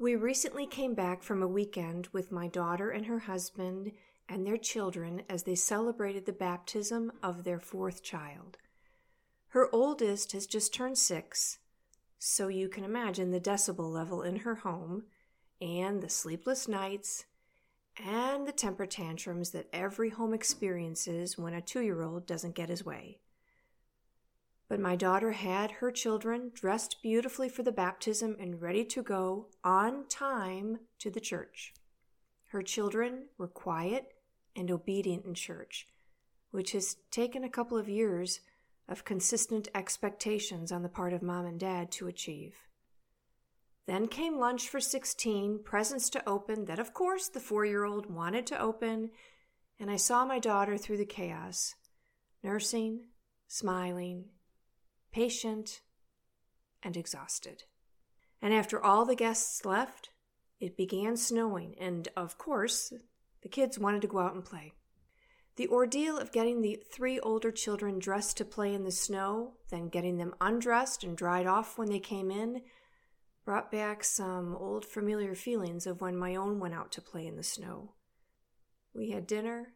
We recently came back from a weekend with my daughter and her husband and their children as they celebrated the baptism of their fourth child. Her oldest has just turned six, so you can imagine the decibel level in her home and the sleepless nights and the temper tantrums that every home experiences when a two year old doesn't get his way. But my daughter had her children dressed beautifully for the baptism and ready to go on time to the church. Her children were quiet and obedient in church, which has taken a couple of years of consistent expectations on the part of mom and dad to achieve. Then came lunch for 16, presents to open that, of course, the four year old wanted to open, and I saw my daughter through the chaos, nursing, smiling, patient, and exhausted. And after all the guests left, it began snowing, and of course, the kids wanted to go out and play. The ordeal of getting the three older children dressed to play in the snow, then getting them undressed and dried off when they came in, brought back some old familiar feelings of when my own went out to play in the snow. We had dinner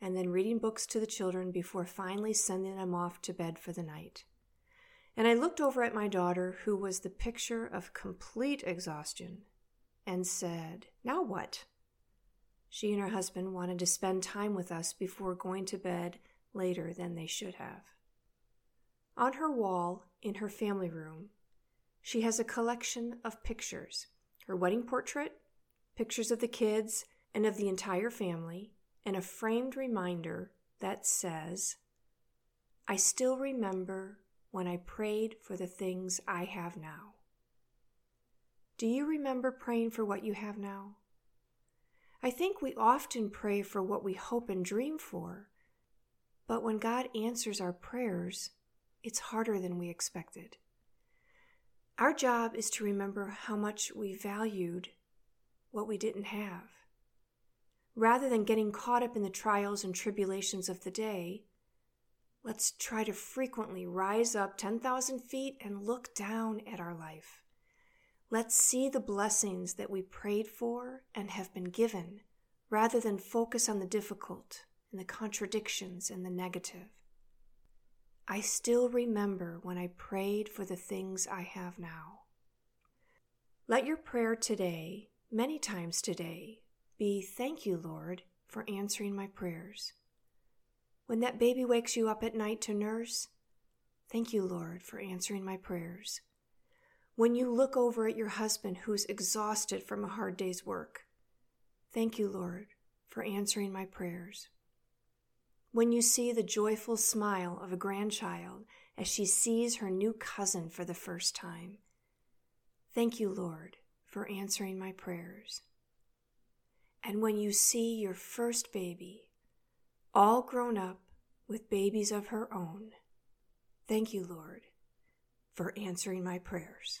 and then reading books to the children before finally sending them off to bed for the night. And I looked over at my daughter, who was the picture of complete exhaustion, and said, Now what? She and her husband wanted to spend time with us before going to bed later than they should have. On her wall in her family room, she has a collection of pictures her wedding portrait, pictures of the kids and of the entire family, and a framed reminder that says, I still remember when I prayed for the things I have now. Do you remember praying for what you have now? I think we often pray for what we hope and dream for, but when God answers our prayers, it's harder than we expected. Our job is to remember how much we valued what we didn't have. Rather than getting caught up in the trials and tribulations of the day, let's try to frequently rise up 10,000 feet and look down at our life. Let's see the blessings that we prayed for and have been given, rather than focus on the difficult and the contradictions and the negative. I still remember when I prayed for the things I have now. Let your prayer today, many times today, be thank you, Lord, for answering my prayers. When that baby wakes you up at night to nurse, thank you, Lord, for answering my prayers. When you look over at your husband who's exhausted from a hard day's work, thank you, Lord, for answering my prayers. When you see the joyful smile of a grandchild as she sees her new cousin for the first time, thank you, Lord, for answering my prayers. And when you see your first baby, all grown up with babies of her own, thank you, Lord, for answering my prayers.